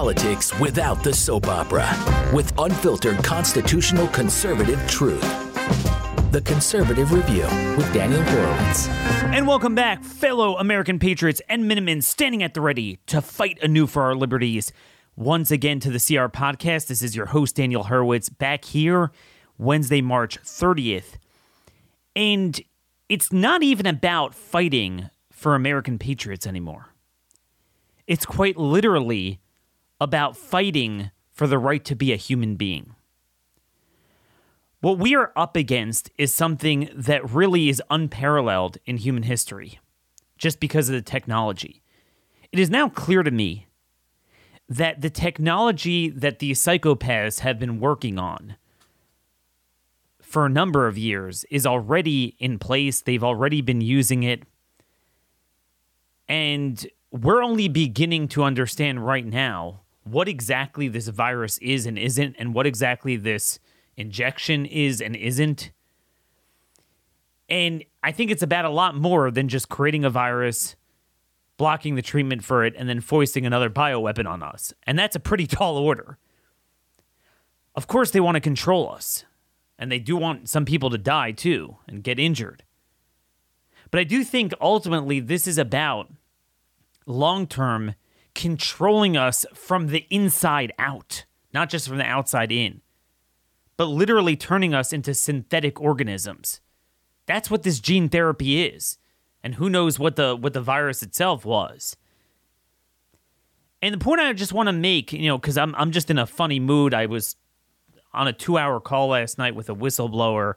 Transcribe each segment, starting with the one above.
politics without the soap opera with unfiltered constitutional conservative truth. The Conservative Review with Daniel Horowitz. And welcome back, fellow American patriots and Minutemen standing at the ready to fight anew for our liberties. Once again to the CR podcast. This is your host, Daniel Horowitz, back here Wednesday, March 30th. And it's not even about fighting for American patriots anymore. It's quite literally about fighting for the right to be a human being. What we are up against is something that really is unparalleled in human history, just because of the technology. It is now clear to me that the technology that these psychopaths have been working on for a number of years is already in place. They've already been using it. And we're only beginning to understand right now what exactly this virus is and isn't, and what exactly this injection is and isn't. And I think it's about a lot more than just creating a virus, blocking the treatment for it, and then foisting another bioweapon on us. And that's a pretty tall order. Of course, they want to control us. And they do want some people to die too and get injured. But I do think ultimately this is about long term controlling us from the inside out, not just from the outside in, but literally turning us into synthetic organisms. That's what this gene therapy is. And who knows what the what the virus itself was. And the point I just want to make, you know, because I'm I'm just in a funny mood. I was on a two hour call last night with a whistleblower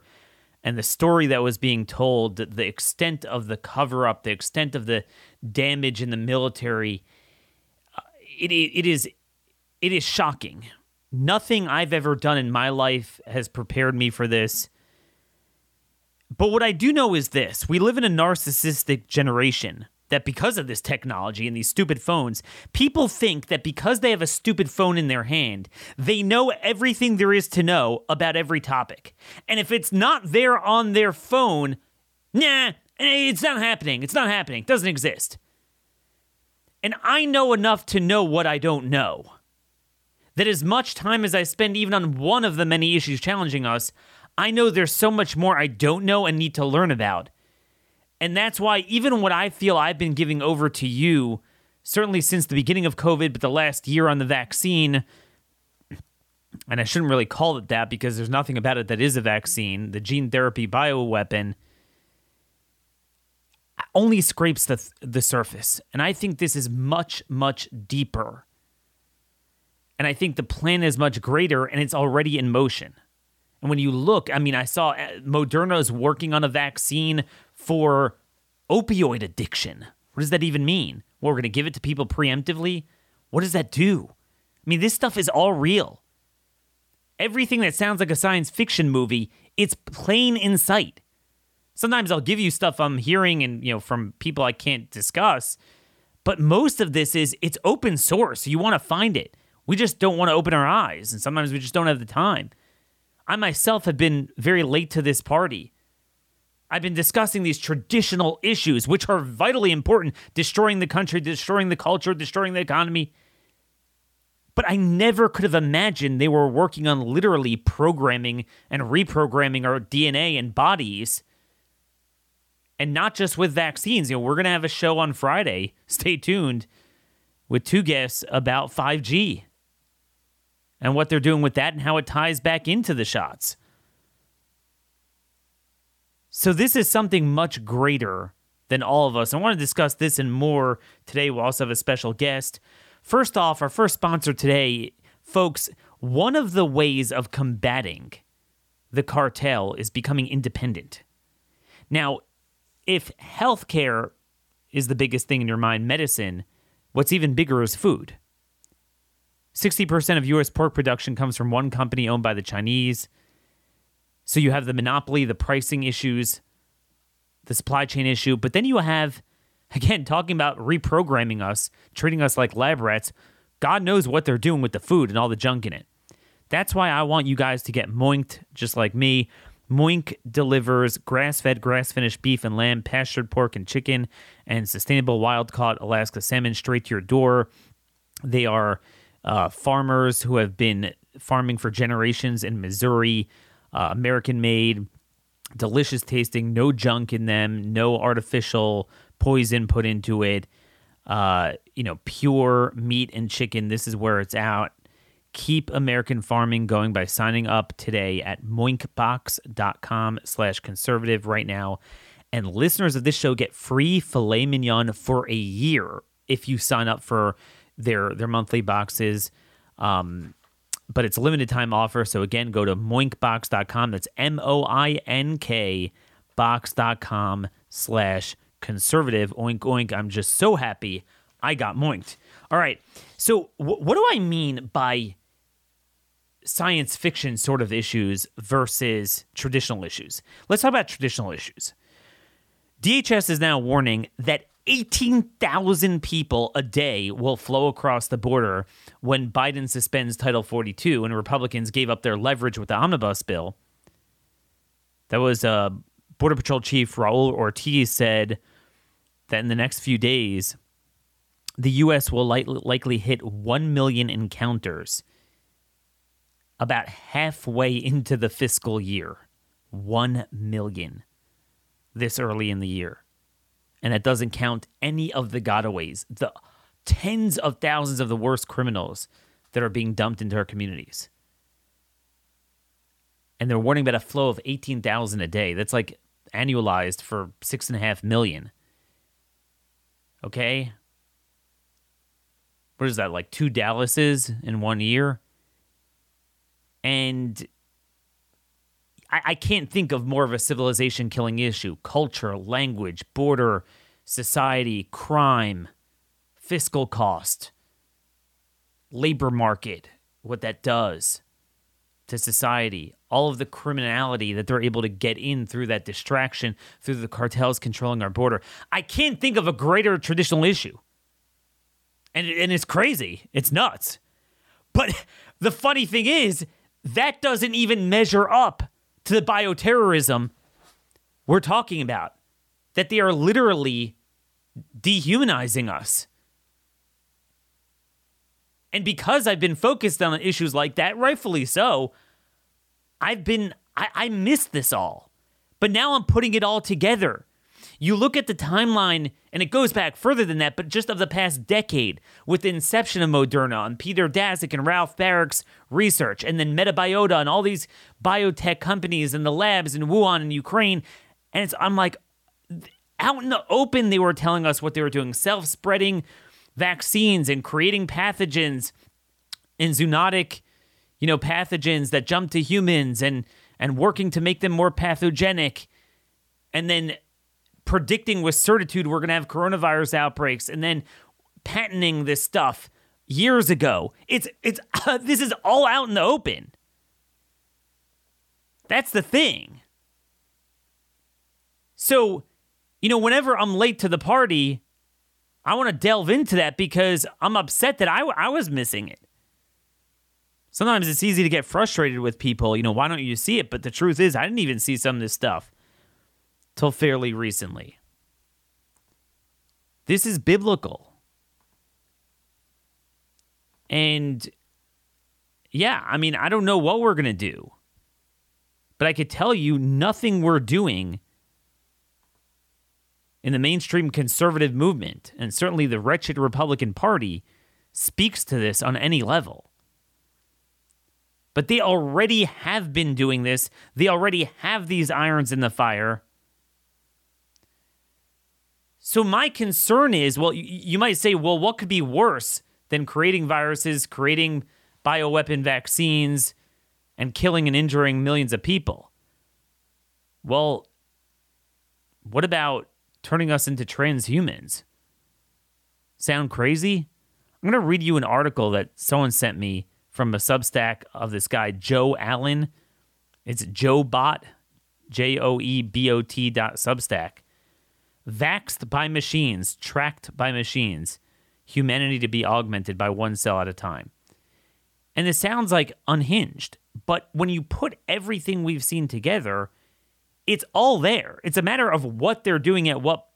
and the story that was being told, the extent of the cover up, the extent of the damage in the military, it, it is it is shocking. Nothing I've ever done in my life has prepared me for this. But what I do know is this we live in a narcissistic generation that because of this technology and these stupid phones, people think that because they have a stupid phone in their hand, they know everything there is to know about every topic. And if it's not there on their phone, nah, it's not happening. It's not happening. It doesn't exist. And I know enough to know what I don't know. That as much time as I spend even on one of the many issues challenging us, I know there's so much more I don't know and need to learn about. And that's why, even what I feel I've been giving over to you, certainly since the beginning of COVID, but the last year on the vaccine, and I shouldn't really call it that because there's nothing about it that is a vaccine, the gene therapy bioweapon only scrapes the, the surface. And I think this is much, much deeper. And I think the plan is much greater and it's already in motion. And when you look, I mean, I saw uh, Moderna is working on a vaccine for opioid addiction. What does that even mean? Well, we're going to give it to people preemptively? What does that do? I mean, this stuff is all real. Everything that sounds like a science fiction movie, it's plain in sight. Sometimes I'll give you stuff I'm hearing and, you know, from people I can't discuss, but most of this is it's open source. you want to find it. We just don't want to open our eyes, and sometimes we just don't have the time. I myself have been very late to this party. I've been discussing these traditional issues, which are vitally important destroying the country, destroying the culture, destroying the economy. But I never could have imagined they were working on literally programming and reprogramming our DNA and bodies. And not just with vaccines. You know, we're going to have a show on Friday. Stay tuned with two guests about 5G and what they're doing with that and how it ties back into the shots. So, this is something much greater than all of us. I want to discuss this and more today. We'll also have a special guest. First off, our first sponsor today, folks, one of the ways of combating the cartel is becoming independent. Now, if healthcare is the biggest thing in your mind, medicine, what's even bigger is food. 60% of US pork production comes from one company owned by the Chinese. So you have the monopoly, the pricing issues, the supply chain issue, but then you have, again, talking about reprogramming us, treating us like lab rats. God knows what they're doing with the food and all the junk in it. That's why I want you guys to get Moinked, just like me. Moink delivers grass fed, grass finished beef and lamb, pastured pork and chicken, and sustainable wild caught Alaska salmon straight to your door. They are uh, farmers who have been farming for generations in Missouri, uh, American made, delicious tasting, no junk in them, no artificial poison put into it. Uh, you know, pure meat and chicken. This is where it's out. Keep American farming going by signing up today at moinkbox.com slash conservative right now. And listeners of this show get free filet mignon for a year if you sign up for their their monthly boxes. Um, but it's a limited time offer. So again, go to moinkbox.com. That's M O I N K box.com slash conservative. Oink, oink. I'm just so happy I got moinked. All right. So, wh- what do I mean by science fiction sort of issues versus traditional issues? Let's talk about traditional issues. DHS is now warning that 18,000 people a day will flow across the border when Biden suspends Title 42 and Republicans gave up their leverage with the omnibus bill. That was uh, Border Patrol Chief Raul Ortiz said that in the next few days, the U.S. will li- likely hit 1 million encounters about halfway into the fiscal year. 1 million this early in the year and that doesn't count any of the gotaways, the tens of thousands of the worst criminals that are being dumped into our communities. And they're warning about a flow of 18,000 a day. That's like annualized for six and a half million. Okay? What is that, like two Dallases in one year? And I, I can't think of more of a civilization killing issue culture, language, border, society, crime, fiscal cost, labor market, what that does to society, all of the criminality that they're able to get in through that distraction, through the cartels controlling our border. I can't think of a greater traditional issue. And, and it's crazy. It's nuts. But the funny thing is, that doesn't even measure up to the bioterrorism we're talking about. That they are literally dehumanizing us. And because I've been focused on issues like that, rightfully so, I've been, I, I missed this all. But now I'm putting it all together. You look at the timeline, and it goes back further than that, but just of the past decade, with the inception of Moderna and Peter Daszak and Ralph Baric's research, and then Metabiota and all these biotech companies and the labs in Wuhan and Ukraine. And it's, I'm like, out in the open, they were telling us what they were doing self spreading vaccines and creating pathogens and zoonotic, you know, pathogens that jump to humans and, and working to make them more pathogenic. And then predicting with certitude we're going to have coronavirus outbreaks and then patenting this stuff years ago. It's it's uh, this is all out in the open. That's the thing. So, you know, whenever I'm late to the party, I want to delve into that because I'm upset that I, I was missing it. Sometimes it's easy to get frustrated with people, you know, why don't you see it? But the truth is, I didn't even see some of this stuff till fairly recently. This is biblical. And yeah, I mean, I don't know what we're going to do, but I could tell you nothing we're doing in the mainstream conservative movement, and certainly the wretched Republican Party, speaks to this on any level. But they already have been doing this. They already have these irons in the fire. So my concern is, well, you might say, well, what could be worse than creating viruses, creating bioweapon vaccines, and killing and injuring millions of people? Well, what about turning us into transhumans? Sound crazy? I'm going to read you an article that someone sent me from a Substack of this guy, Joe Allen. It's Joe Bot, J O E B O T dot Substack. Vaxed by machines, tracked by machines, humanity to be augmented by one cell at a time. And this sounds like unhinged, but when you put everything we've seen together, it's all there. It's a matter of what they're doing at what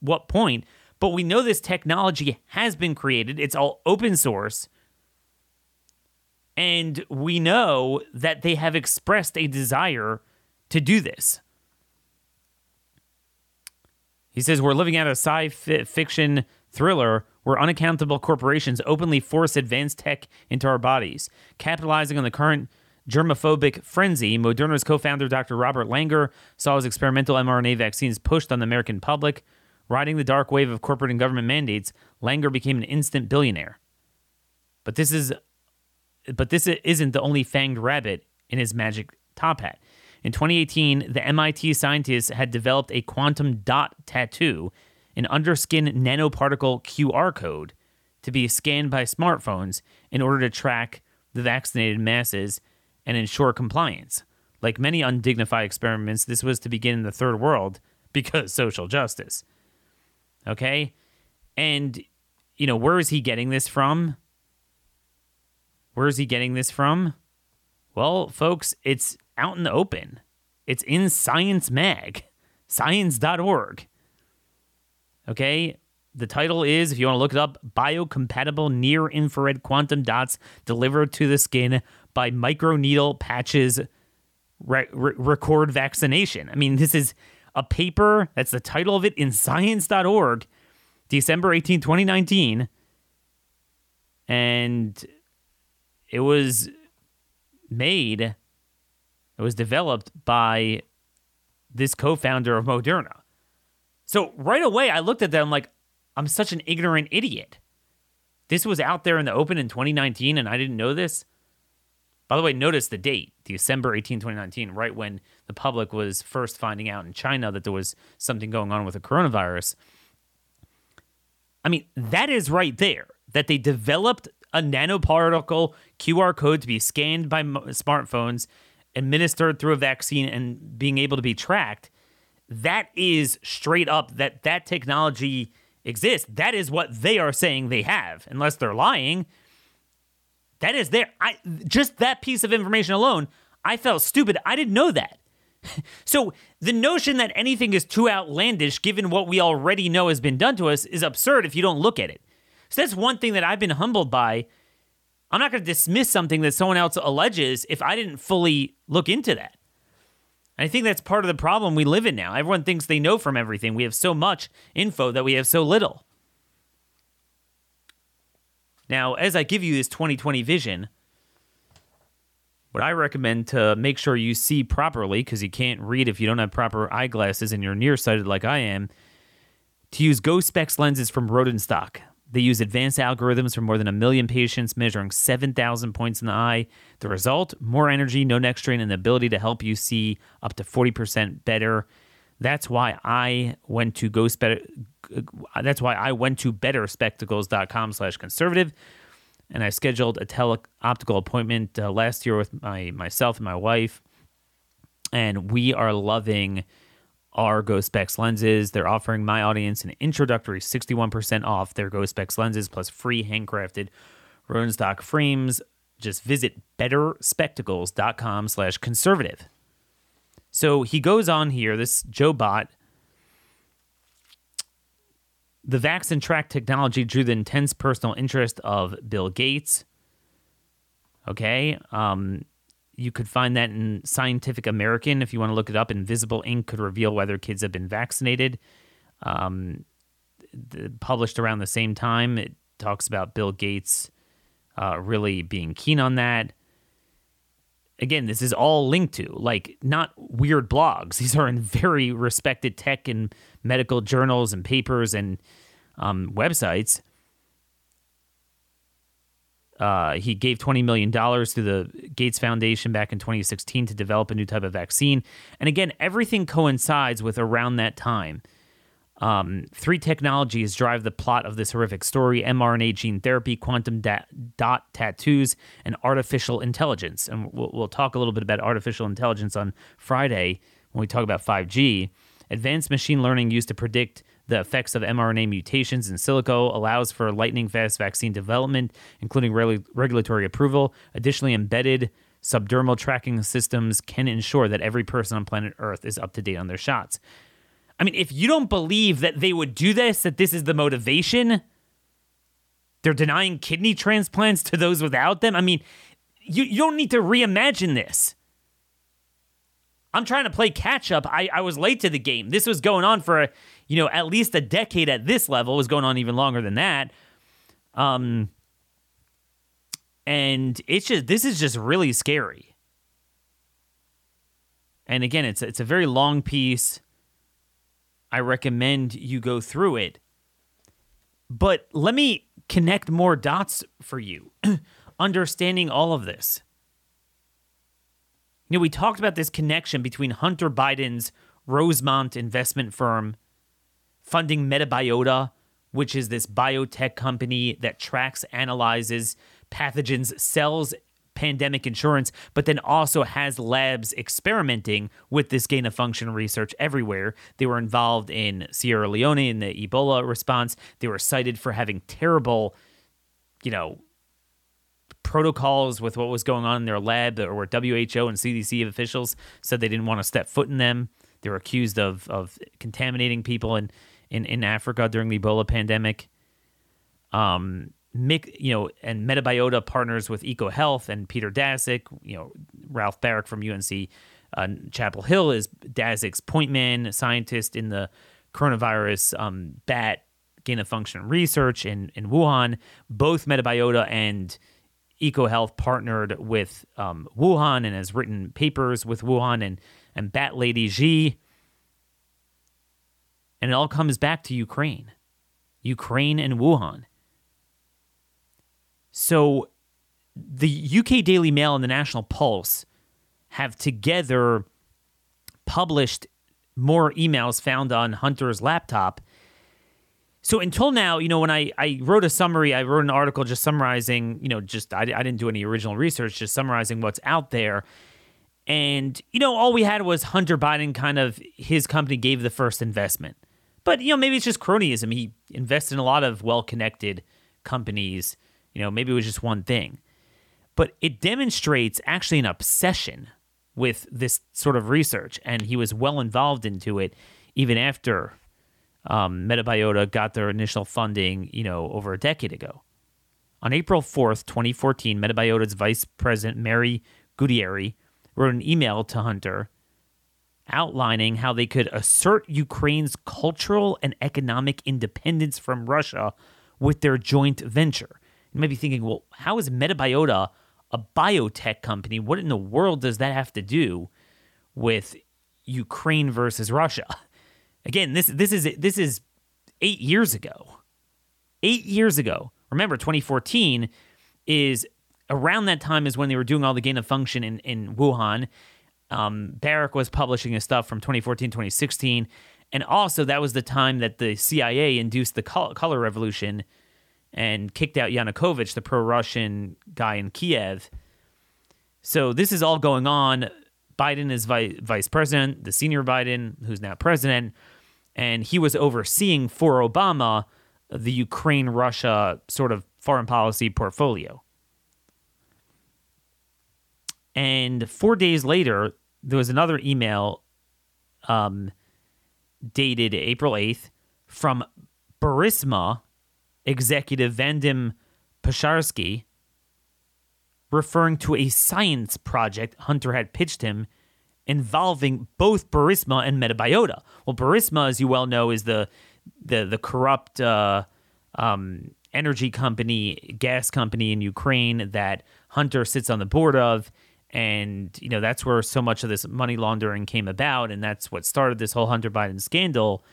what point, but we know this technology has been created. It's all open source. And we know that they have expressed a desire to do this. He says, We're living out a sci fi fiction thriller where unaccountable corporations openly force advanced tech into our bodies. Capitalizing on the current germophobic frenzy, Moderna's co founder, Dr. Robert Langer, saw his experimental mRNA vaccines pushed on the American public. Riding the dark wave of corporate and government mandates, Langer became an instant billionaire. But this is but this isn't the only fanged rabbit in his magic top hat. In 2018, the MIT scientists had developed a quantum dot tattoo, an underskin nanoparticle QR code to be scanned by smartphones in order to track the vaccinated masses and ensure compliance. Like many undignified experiments, this was to begin in the third world because social justice. Okay? And, you know, where is he getting this from? Where is he getting this from? Well, folks, it's out in the open. It's in Science Mag, science.org. Okay? The title is, if you want to look it up, Biocompatible Near Infrared Quantum Dots Delivered to the Skin by Microneedle Patches re- re- Record Vaccination. I mean, this is a paper, that's the title of it, in science.org, December 18, 2019. And it was made, it was developed by this co founder of Moderna. So right away, I looked at them like, I'm such an ignorant idiot. This was out there in the open in 2019, and I didn't know this. By the way, notice the date, December 18, 2019, right when the public was first finding out in China that there was something going on with the coronavirus. I mean, that is right there that they developed a nanoparticle QR code to be scanned by smartphones, administered through a vaccine, and being able to be tracked. That is straight up that that technology exists. That is what they are saying they have, unless they're lying. That is there. I just that piece of information alone, I felt stupid. I didn't know that. so the notion that anything is too outlandish given what we already know has been done to us is absurd if you don't look at it. So that's one thing that I've been humbled by. I'm not going to dismiss something that someone else alleges if I didn't fully look into that. I think that's part of the problem we live in now. Everyone thinks they know from everything. We have so much info that we have so little. Now, as I give you this 2020 vision, what I recommend to make sure you see properly, because you can't read if you don't have proper eyeglasses and you're nearsighted like I am, to use Go Specs lenses from Rodenstock. They use advanced algorithms for more than a million patients, measuring 7,000 points in the eye. The result more energy, no neck strain, and the ability to help you see up to 40% better. That's why I went to go spe- that's why I went to betterspectacles.com slash conservative and I scheduled a tele-optical appointment uh, last year with my myself and my wife and we are loving are Go Specs lenses. They're offering my audience an introductory 61% off their Go Specs lenses plus free handcrafted Rodenstock frames. Just visit betterspectacles.com slash conservative. So he goes on here, this Joe Bot. The vaccine track technology drew the intense personal interest of Bill Gates. Okay. Um, you could find that in Scientific American if you want to look it up. Invisible ink could reveal whether kids have been vaccinated. Um, the, published around the same time, it talks about Bill Gates uh, really being keen on that. Again, this is all linked to, like, not weird blogs. These are in very respected tech and medical journals and papers and um, websites. Uh, he gave $20 million to the Gates Foundation back in 2016 to develop a new type of vaccine. And again, everything coincides with around that time. Um, three technologies drive the plot of this horrific story mRNA gene therapy, quantum da- dot tattoos, and artificial intelligence. And we'll, we'll talk a little bit about artificial intelligence on Friday when we talk about 5G. Advanced machine learning used to predict the effects of mRNA mutations in silico allows for lightning fast vaccine development, including re- regulatory approval. Additionally, embedded subdermal tracking systems can ensure that every person on planet Earth is up to date on their shots. I mean, if you don't believe that they would do this, that this is the motivation, they're denying kidney transplants to those without them. I mean, you, you don't need to reimagine this. I'm trying to play catch up. I, I was late to the game. This was going on for, you know, at least a decade at this level. It was going on even longer than that. Um, and it's just this is just really scary. And again, it's it's a very long piece. I recommend you go through it. But let me connect more dots for you, understanding all of this. You know, we talked about this connection between Hunter Biden's Rosemont investment firm funding Metabiota, which is this biotech company that tracks, analyzes pathogens, sells pandemic insurance, but then also has labs experimenting with this gain of function research everywhere. They were involved in Sierra Leone in the Ebola response. They were cited for having terrible, you know, protocols with what was going on in their lab, or where WHO and CDC officials said they didn't want to step foot in them. They were accused of of contaminating people in in, in Africa during the Ebola pandemic. Um, Mick, you know, and Metabiota partners with EcoHealth and Peter Daszak. You know, Ralph Baric from UNC uh, Chapel Hill is Daszak's point man, scientist in the coronavirus um, bat gain of function research in, in Wuhan. Both Metabiota and EcoHealth partnered with um, Wuhan and has written papers with Wuhan and, and Bat Lady Shi. And it all comes back to Ukraine. Ukraine and Wuhan. So the UK Daily Mail and the National Pulse have together published more emails found on Hunter's laptop so until now, you know, when I, I wrote a summary, I wrote an article just summarizing, you know, just I, I didn't do any original research, just summarizing what's out there. And, you know, all we had was Hunter Biden kind of, his company gave the first investment. But, you know, maybe it's just cronyism. He invested in a lot of well connected companies. You know, maybe it was just one thing. But it demonstrates actually an obsession with this sort of research. And he was well involved into it even after um, Metabiota got their initial funding, you know, over a decade ago. On April 4th, 2014, Metabiota's vice president, Mary Gutierrez, wrote an email to Hunter outlining how they could assert Ukraine's cultural and economic independence from Russia with their joint venture. You might be thinking, well, how is Metabiota a biotech company? What in the world does that have to do with Ukraine versus Russia? Again, this this is this is eight years ago. Eight years ago. Remember, 2014 is around that time is when they were doing all the gain of function in, in Wuhan. Um, Baric was publishing his stuff from 2014, 2016. And also, that was the time that the CIA induced the color revolution and kicked out Yanukovych, the pro Russian guy in Kiev. So, this is all going on. Biden is vi- vice president, the senior Biden, who's now president, and he was overseeing for Obama the Ukraine Russia sort of foreign policy portfolio. And four days later, there was another email um, dated April 8th from Burisma executive Vadim Pozharskyi referring to a science project Hunter had pitched him involving both Burisma and Metabiota. Well, Burisma, as you well know, is the the the corrupt uh, um, energy company, gas company in Ukraine that Hunter sits on the board of, and you know that's where so much of this money laundering came about, and that's what started this whole Hunter Biden scandal.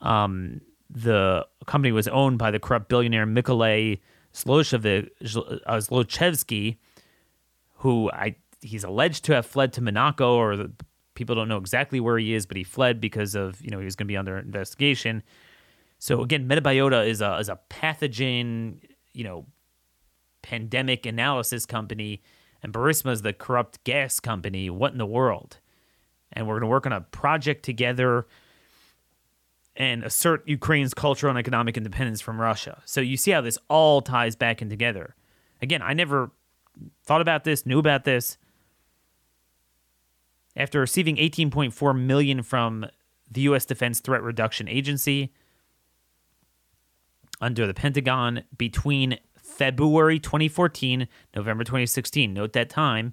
Um, the company was owned by the corrupt billionaire Mykolai Zlochevsky, who I he's alleged to have fled to Monaco, or the, people don't know exactly where he is, but he fled because of you know he was going to be under investigation. So again, Metabiota is a is a pathogen, you know, pandemic analysis company, and Burisma is the corrupt gas company. What in the world? And we're going to work on a project together and assert Ukraine's cultural and economic independence from Russia. So you see how this all ties back in together. Again, I never thought about this, knew about this. After receiving 18.4 million from the US Defense Threat Reduction Agency under the Pentagon between February 2014, November 2016. Note that time.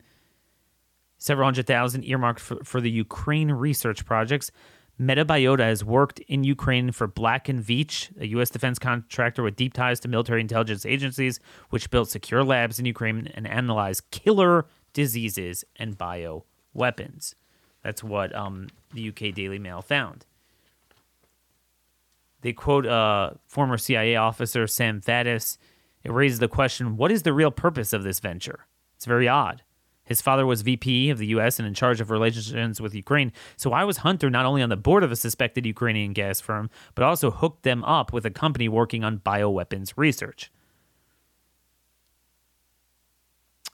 Several hundred thousand earmarked for, for the Ukraine research projects. Metabiota has worked in Ukraine for Black and Veatch, a U.S. defense contractor with deep ties to military intelligence agencies, which built secure labs in Ukraine and analyzed killer diseases and bio weapons. That's what um, the UK Daily Mail found. They quote uh, former CIA officer Sam Faddis. It raises the question what is the real purpose of this venture? It's very odd. His father was VP of the U.S. and in charge of relations with Ukraine. So why was Hunter not only on the board of a suspected Ukrainian gas firm, but also hooked them up with a company working on bioweapons research?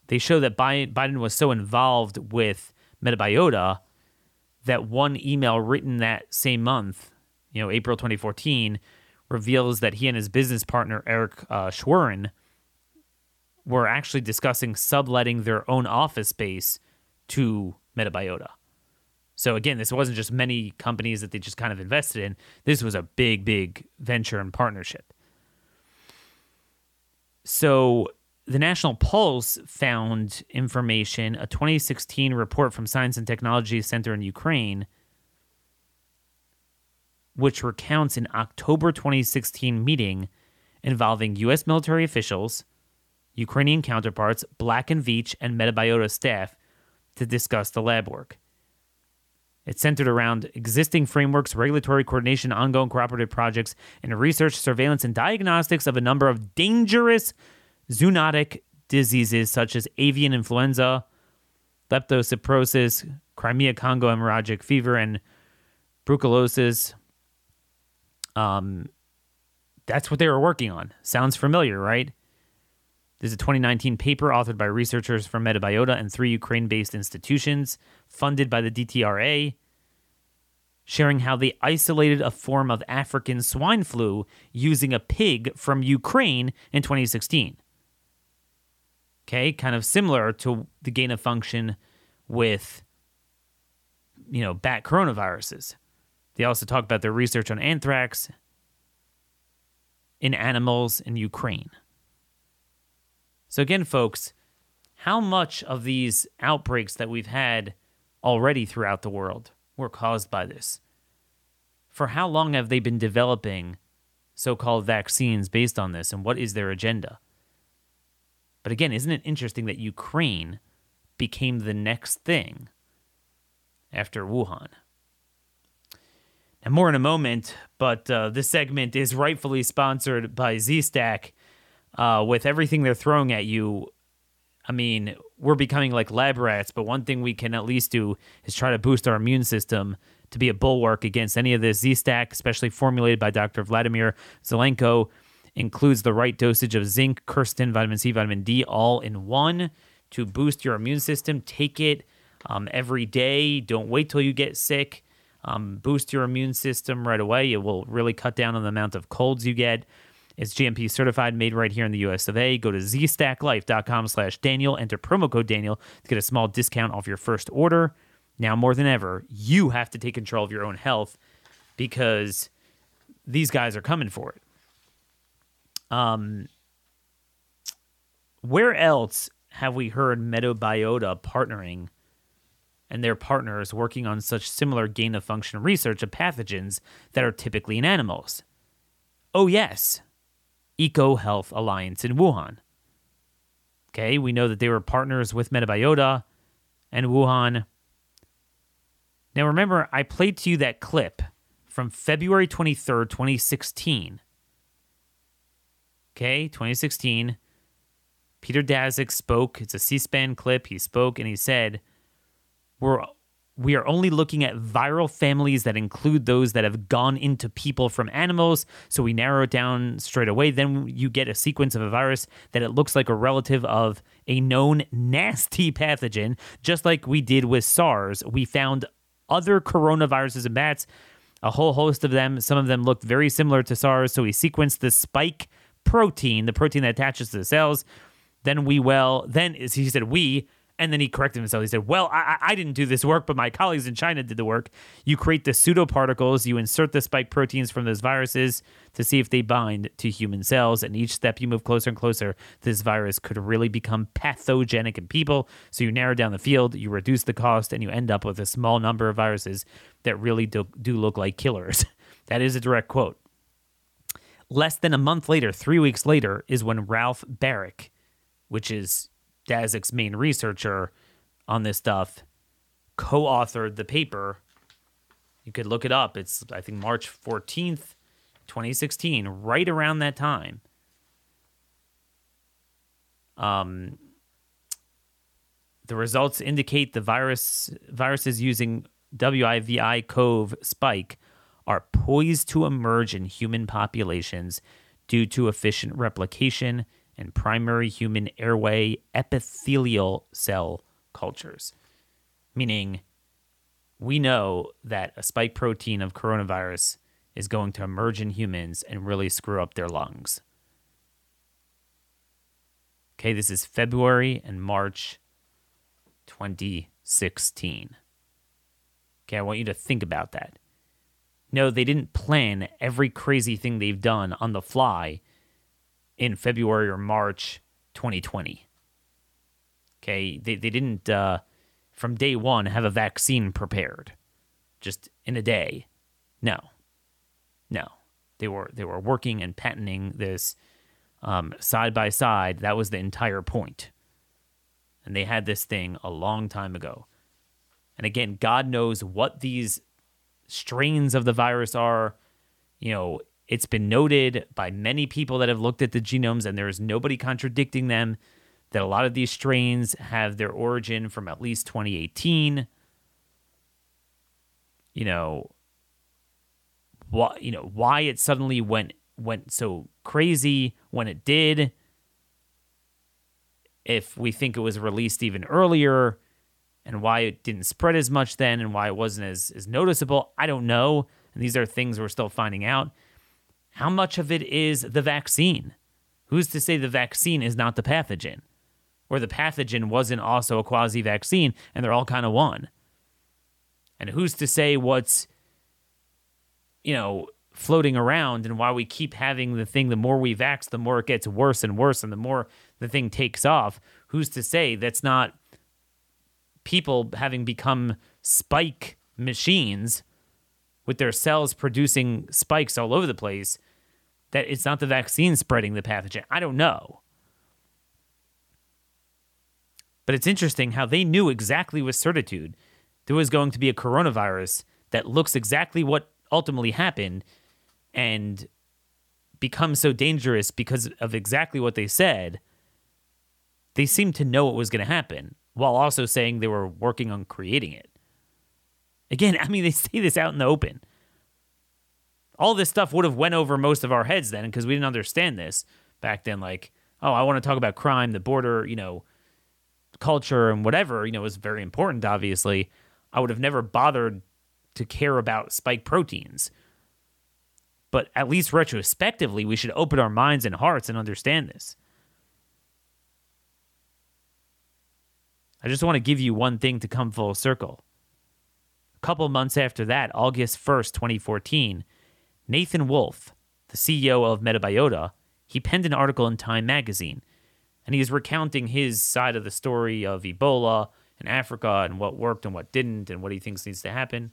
They show that Biden was so involved with Metabiota that one email written that same month, you know, April 2014, reveals that he and his business partner, Eric uh, Schwerin, were actually discussing subletting their own office space to Metabiota. So again, this wasn't just many companies that they just kind of invested in. This was a big, big venture and partnership. So the National Pulse found information, a 2016 report from Science and Technology Center in Ukraine, which recounts an October 2016 meeting involving U.S. military officials, Ukrainian counterparts, Black and Veatch, and Metabiota staff to discuss the lab work. It's centered around existing frameworks, regulatory coordination, ongoing cooperative projects, and research, surveillance, and diagnostics of a number of dangerous zoonotic diseases such as avian influenza, leptospirosis, Crimea Congo hemorrhagic fever, and brucellosis. Um, that's what they were working on. Sounds familiar, right? This is a 2019 paper authored by researchers from Metabiota and three Ukraine based institutions funded by the DTRA, sharing how they isolated a form of African swine flu using a pig from Ukraine in 2016. Okay, kind of similar to the gain of function with, you know, bat coronaviruses. They also talk about their research on anthrax in animals in Ukraine. So, again, folks, how much of these outbreaks that we've had already throughout the world were caused by this? For how long have they been developing so called vaccines based on this, and what is their agenda? But again, isn't it interesting that Ukraine became the next thing after Wuhan? And more in a moment, but uh, this segment is rightfully sponsored by ZStack uh, with everything they're throwing at you, I mean, we're becoming like lab rats, but one thing we can at least do is try to boost our immune system to be a bulwark against any of this. Z Stack, especially formulated by Dr. Vladimir Zelenko, includes the right dosage of zinc, quercetin, vitamin C, vitamin D, all in one to boost your immune system. Take it um, every day. Don't wait till you get sick. Um, boost your immune system right away. It will really cut down on the amount of colds you get. It's GMP certified, made right here in the US of A. Go to zstacklife.com slash Daniel. Enter promo code Daniel to get a small discount off your first order. Now, more than ever, you have to take control of your own health because these guys are coming for it. Um, where else have we heard Metabiota partnering and their partners working on such similar gain of function research of pathogens that are typically in animals? Oh, yes, Eco Health Alliance in Wuhan. Okay, we know that they were partners with Metabiota and Wuhan. Now, remember, I played to you that clip from February 23rd, 2016. Okay, 2016. Peter Daszak spoke. It's a C SPAN clip. He spoke and he said, We're we are only looking at viral families that include those that have gone into people from animals. So we narrow it down straight away. Then you get a sequence of a virus that it looks like a relative of a known nasty pathogen, just like we did with SARS. We found other coronaviruses in bats, a whole host of them. Some of them looked very similar to SARS. So we sequenced the spike protein, the protein that attaches to the cells. Then we, will, then, he said, we And then he corrected himself. He said, Well, I, I didn't do this work, but my colleagues in China did the work. You create the pseudoparticles, you insert the spike proteins from those viruses to see if they bind to human cells. And each step you move closer and closer, this virus could really become pathogenic in people. So you narrow down the field, you reduce the cost, and you end up with a small number of viruses that really do, do look like killers. that is a direct quote. Less than a month later, three weeks later, is when Ralph Baric, which is Daszak's main researcher on this stuff, co authored the paper. You could look it up. It's, I think, March 14th, 2016, right around that time. Um, the results indicate the virus viruses using WIV1-CoV spike are poised to emerge in human populations due to efficient replication and primary human airway epithelial cell cultures. Meaning, we know that a spike protein of coronavirus is going to emerge in humans and really screw up their lungs. Okay, this is February and March 2016. Okay, I want you to think about that. No, they didn't plan every crazy thing they've done on the fly in February or March 2020. Okay, they, they didn't, uh, from day one, have a vaccine prepared just in a day. No, no. They were, they were working and patenting this um, side by side. That was the entire point. And they had this thing a long time ago. And again, God knows what these strains of the virus are. You know, it's been noted by many people that have looked at the genomes, and there is nobody contradicting them that a lot of these strains have their origin from at least 2018. You know, why you know why it suddenly went went so crazy when it did. If we think it was released even earlier, and why it didn't spread as much then, and why it wasn't as as noticeable, I don't know. And these are things we're still finding out. How much of it is the vaccine? Who's to say the vaccine is not the pathogen? Or the pathogen wasn't also a quasi vaccine and they're all kind of one? And who's to say what's, you know, floating around and why we keep having the thing, the more we vax, the more it gets worse and worse, and the more the thing takes off? Who's to say that's not people having become spike machines with their cells producing spikes all over the place, that it's not the vaccine spreading the pathogen. I don't know. But it's interesting how they knew exactly with certitude there was going to be a coronavirus that looks exactly what ultimately happened and becomes so dangerous because of exactly what they said. They seemed to know what was going to happen while also saying they were working on creating it. Again, I mean, they say this out in the open. All this stuff would have went over most of our heads then because we didn't understand this back then. Like, oh, I want to talk about crime, the border, you know, culture and whatever, you know, was very important, obviously. I would have never bothered to care about spike proteins. But at least retrospectively, we should open our minds and hearts and understand this. I just want to give you one thing to come full circle. A couple months after that, August 1st, 2014, Nathan Wolfe, the CEO of Metabiota, he penned an article in Time magazine, and he is recounting his side of the story of Ebola in Africa and what worked and what didn't and what he thinks needs to happen.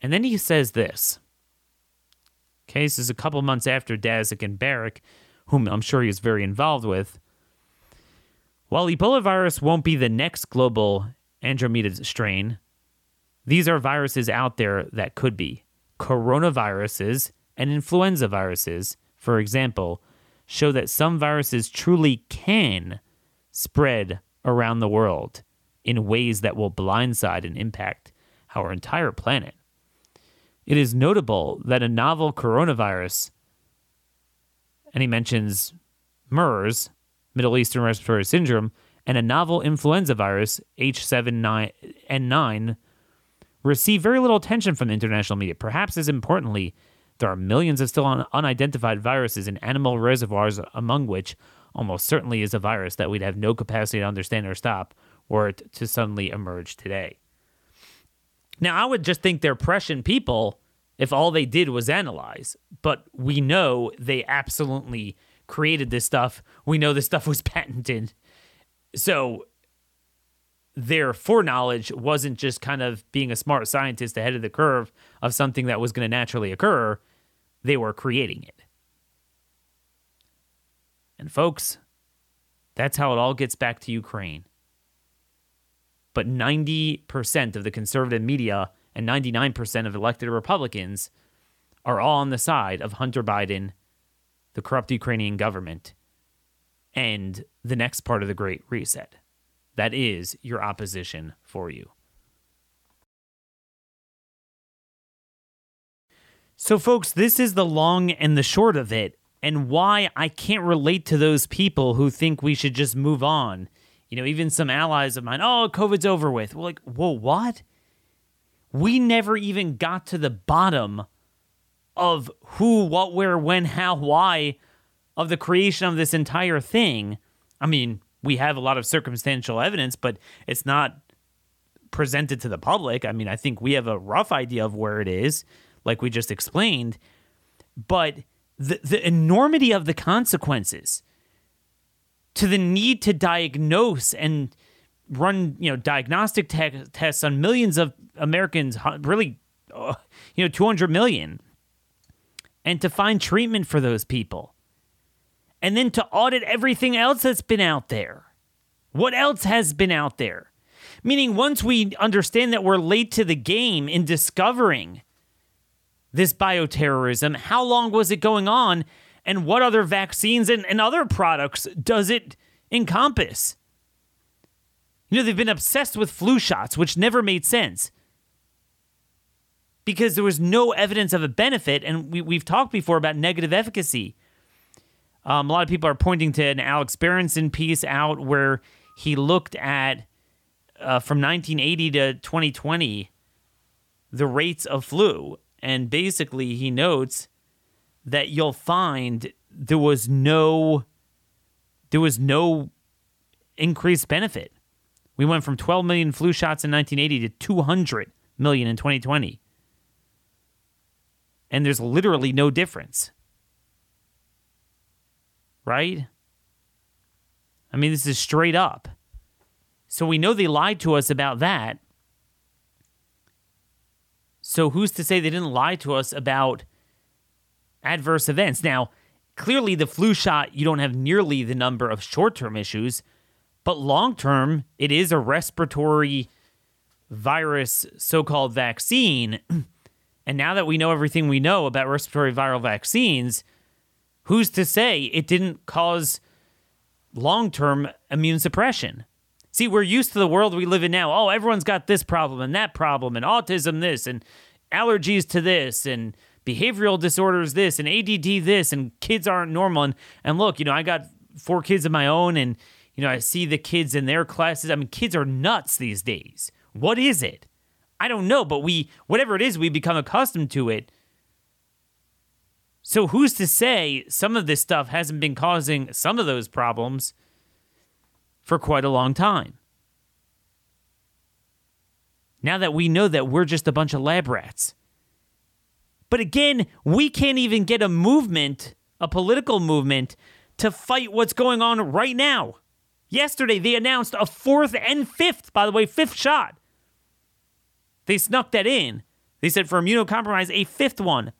And then he says this. Okay, this is a couple months after Daszak and Baric, whom I'm sure he was very involved with. While Ebola virus won't be the next global Andromeda strain, these are viruses out there that could be. Coronaviruses and influenza viruses, for example, show that some viruses truly can spread around the world in ways that will blindside and impact our entire planet. It is notable that a novel coronavirus, and he mentions MERS, Middle Eastern Respiratory Syndrome, and a novel influenza virus, H7N9, receive very little attention from the international media. Perhaps as importantly, there are millions of still un- unidentified viruses in animal reservoirs, among which almost certainly is a virus that we'd have no capacity to understand or stop, were it to suddenly emerge today. Now, I would just think they're prescient people if all they did was analyze, but we know they absolutely created this stuff. We know this stuff was patented. So their foreknowledge wasn't just kind of being a smart scientist ahead of the curve of something that was going to naturally occur, they were creating it. And folks, that's how it all gets back to Ukraine. But 90% of the conservative media and 99% of elected Republicans are all on the side of Hunter Biden, the corrupt Ukrainian government, and the next part of the Great Reset. That is your opposition for you. So, folks, this is the long and the short of it, and why I can't relate to those people who think we should just move on. You know, even some allies of mine, oh, COVID's over with. We're like, whoa, what? We never even got to the bottom of who, what, where, when, how, why of the creation of this entire thing. I mean, we have a lot of circumstantial evidence, but it's not presented to the public. I mean, I think we have a rough idea of where it is, like we just explained. But the, the enormity of the consequences to the need to diagnose and run, you know, diagnostic te- tests on millions of Americans, really, uh, you know, 200 million, and to find treatment for those people and then to audit everything else that's been out there. What else has been out there? Meaning, once we understand that we're late to the game in discovering this bioterrorism, how long was it going on? And what other vaccines and, and other products does it encompass? You know, they've been obsessed with flu shots, which never made sense because there was no evidence of a benefit. And we, we've talked before about negative efficacy. Um, a lot of people are pointing to an Alex Berenson piece out where he looked at uh, from 1980 to 2020 the rates of flu, and basically he notes that you'll find there was no there was no increased benefit. We went from 12 million flu shots in 1980 to 200 million in 2020. And there's literally no difference right? I mean, this is straight up. So we know they lied to us about that. So who's to say they didn't lie to us about adverse events? Now, clearly, the flu shot, you don't have nearly the number of short term issues, but long term, it is a respiratory virus so called vaccine. And now that we know everything we know about respiratory viral vaccines, who's to say it didn't cause long term immune suppression? See, we're used to the world we live in now. Oh, everyone's got this problem and that problem, and autism this, and allergies to this, and behavioral disorders this, and ADD this, and kids aren't normal. And, and look, you know, I got four kids of my own, and, you know, I see the kids in their classes. I mean, kids are nuts these days. What is it? I don't know, but we, whatever it is, we become accustomed to it. So who's to say some of this stuff hasn't been causing some of those problems for quite a long time? Now that we know that we're just a bunch of lab rats. But again, we can't even get a movement, a political movement, to fight what's going on right now. Yesterday, they announced a fourth and fifth, by the way, fifth shot. They snuck that in. They said for immunocompromised, a fifth one.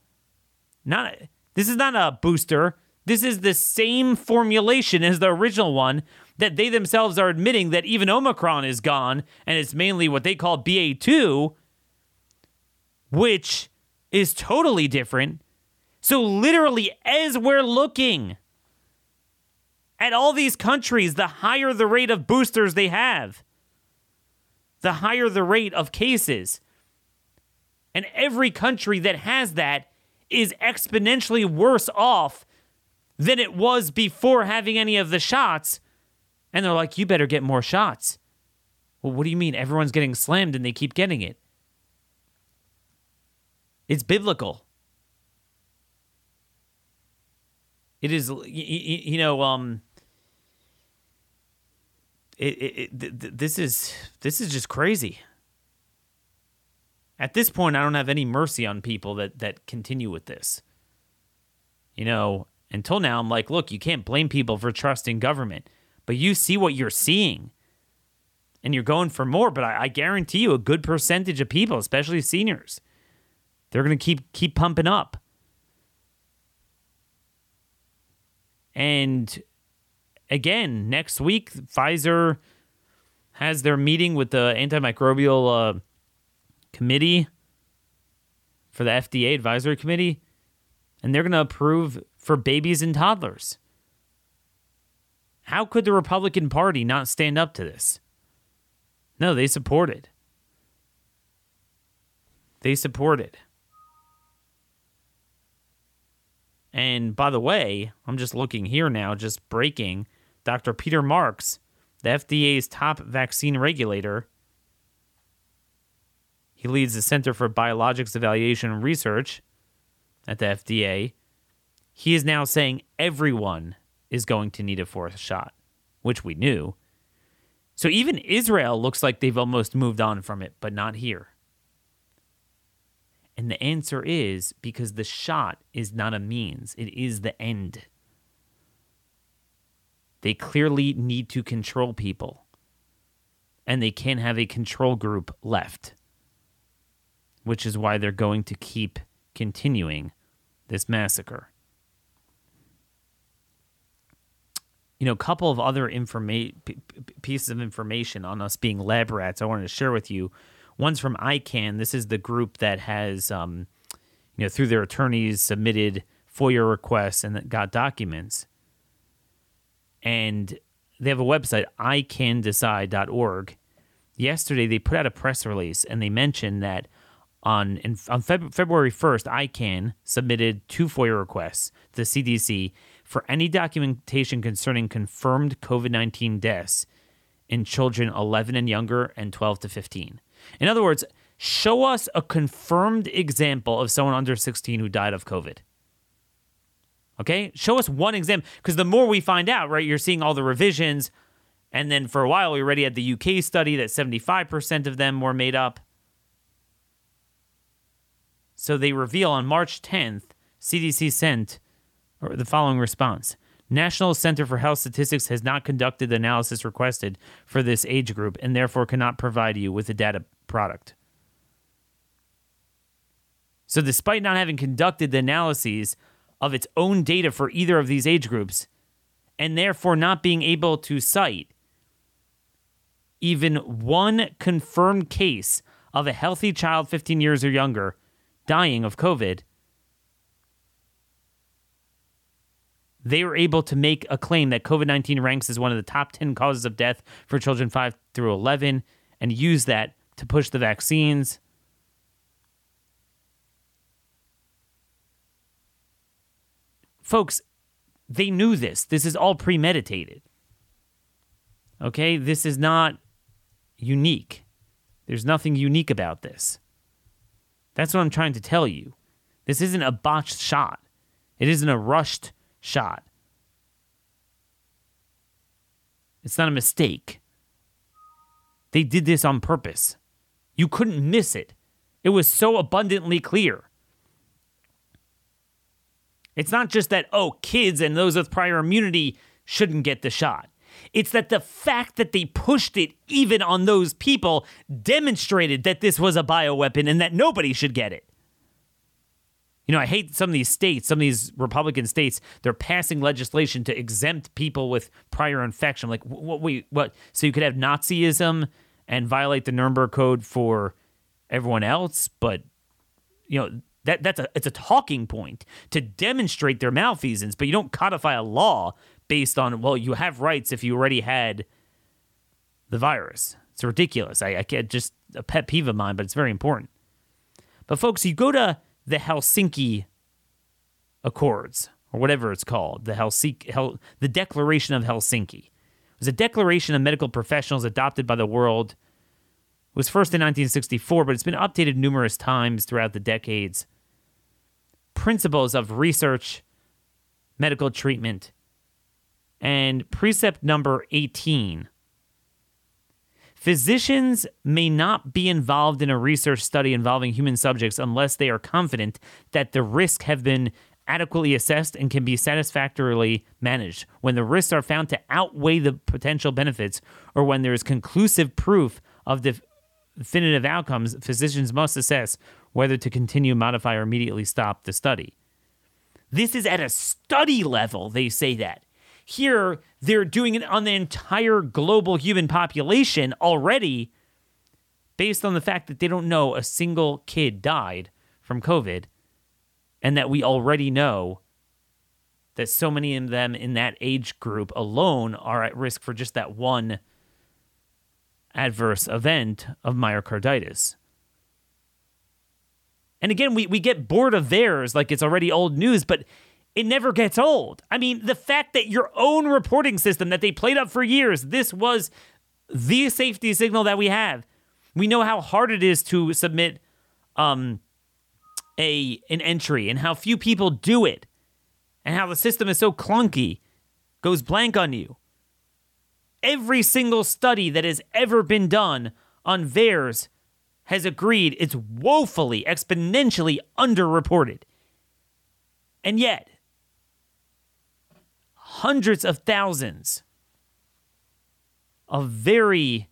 Not this is not a booster. This is the same formulation as the original one that they themselves are admitting that even Omicron is gone and it's mainly what they call BA2, which is totally different. So, literally, as we're looking at all these countries, the higher the rate of boosters they have, the higher the rate of cases. And every country that has that is exponentially worse off than it was before having any of the shots. And they're like, you better get more shots. Well, what do you mean? Everyone's getting slammed and they keep getting it. It's biblical. It is, you know, um, it, it, th- th- this is this is just crazy. At this point, I don't have any mercy on people that that continue with this. You know, until now, I'm like, look, you can't blame people for trusting government, but you see what you're seeing, and you're going for more. But I, I guarantee you, a good percentage of people, especially seniors, they're going to keep keep pumping up. And again, next week, Pfizer has their meeting with the antimicrobial uh, committee for the FDA advisory committee, and they're going to approve for babies and toddlers. How could the Republican Party not stand up to this? No, they support it. They support it. And by the way, I'm just looking here now, just breaking. Dr. Peter Marks, the FDA's top vaccine regulator, he leads the Center for Biologics Evaluation and Research at the FDA. He is now saying everyone is going to need a fourth shot, which we knew. So even Israel looks like they've almost moved on from it, but not here. And the answer is because the shot is not a means, it is the end. They clearly need to control people, and they can't have a control group left, which is why they're going to keep continuing this massacre. You know, a couple of other informa- pieces of information on us being lab rats I wanted to share with you One's from ICAN. This is the group that has, um, you know, through their attorneys submitted FOIA requests and got documents. And they have a website, icandecide.org. Yesterday, they put out a press release and they mentioned that on in, on Feb- February 1st, ICAN submitted two FOIA requests to the CDC for any documentation concerning confirmed COVID 19 deaths in children 11 and younger and 12 to 15. In other words, show us a confirmed example of someone under 16 who died of COVID. Okay? Show us one example. Because the more we find out, right, you're seeing all the revisions. And then for a while, we already had the UK study that 75% of them were made up. So they reveal on March 10th, CDC sent the following response National Center for Health Statistics has not conducted the analysis requested for this age group and therefore cannot provide you with a data product. So, despite not having conducted the analyses of its own data for either of these age groups, and therefore not being able to cite even one confirmed case of a healthy child 15 years or younger dying of COVID, they were able to make a claim that COVID 19 ranks as one of the top 10 causes of death for children 5 through 11 and use that to push the vaccines. Folks, they knew this. This is all premeditated. Okay? This is not unique. There's nothing unique about this. That's what I'm trying to tell you. This isn't a botched shot, it isn't a rushed shot. It's not a mistake. They did this on purpose. You couldn't miss it. It was so abundantly clear. It's not just that, oh, kids and those with prior immunity shouldn't get the shot. It's that the fact that they pushed it even on those people demonstrated that this was a bioweapon and that nobody should get it. You know, I hate some of these states, some of these Republican states, they're passing legislation to exempt people with prior infection. Like, what, wait, what? So you could have Nazism and violate the Nuremberg Code for everyone else, but, you know, that that's a it's a talking point to demonstrate their malfeasance, but you don't codify a law based on well, you have rights if you already had the virus. It's ridiculous. I, I can't just a pet peeve of mine, but it's very important. But folks, you go to the Helsinki Accords or whatever it's called, the Helsinki, Hel- the Declaration of Helsinki. It was a declaration of medical professionals adopted by the world. It was first in 1964, but it's been updated numerous times throughout the decades. Principles of research, medical treatment, and precept number 18 Physicians may not be involved in a research study involving human subjects unless they are confident that the risks have been adequately assessed and can be satisfactorily managed. When the risks are found to outweigh the potential benefits or when there is conclusive proof of the definitive outcomes, physicians must assess whether to continue, modify, or immediately stop the study. This is at a study level, they say that. Here, they're doing it on the entire global human population already based on the fact that they don't know a single kid died from COVID and that we already know that so many of them in that age group alone are at risk for just that one adverse event of myocarditis. And again, we, we get bored of VAERS like it's already old news, but it never gets old. I mean, the fact that your own reporting system that they played up for years, this was the safety signal that we have. We know how hard it is to submit um, a an entry and how few people do it, and how the system is so clunky, goes blank on you. Every single study that has ever been done on VAERS has agreed it's woefully, exponentially underreported. And yet, hundreds of thousands of very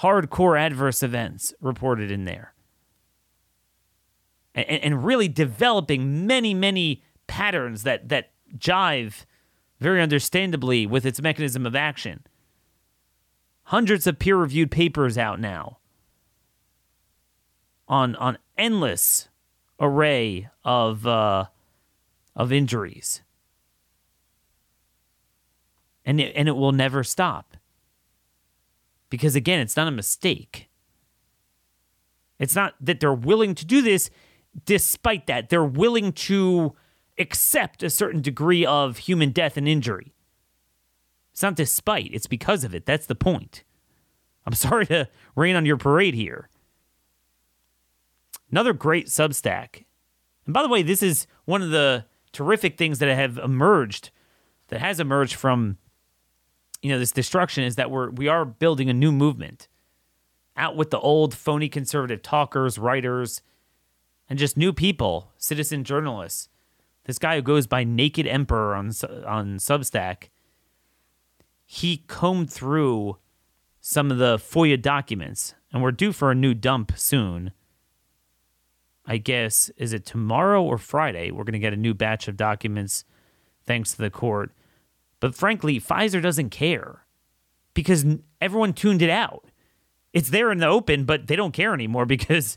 hardcore adverse events reported in there. And, and really developing many, many patterns that, that jive very understandably with its mechanism of action. Hundreds of peer reviewed papers out now on, on endless array of, uh, of injuries and it, and it will never stop. Because again, it's not a mistake. It's not that they're willing to do this despite that. They're willing to accept a certain degree of human death and injury. It's not despite, it's because of it. That's the point. I'm sorry to rain on your parade here. Another great Substack. And by the way, this is one of the terrific things that have emerged, that has emerged from you know this destruction is that we're we are building a new movement out with the old phony conservative talkers writers and just new people citizen journalists this guy who goes by naked emperor on on substack he combed through some of the foia documents and we're due for a new dump soon i guess is it tomorrow or friday we're going to get a new batch of documents thanks to the court but frankly, Pfizer doesn't care because everyone tuned it out. It's there in the open, but they don't care anymore because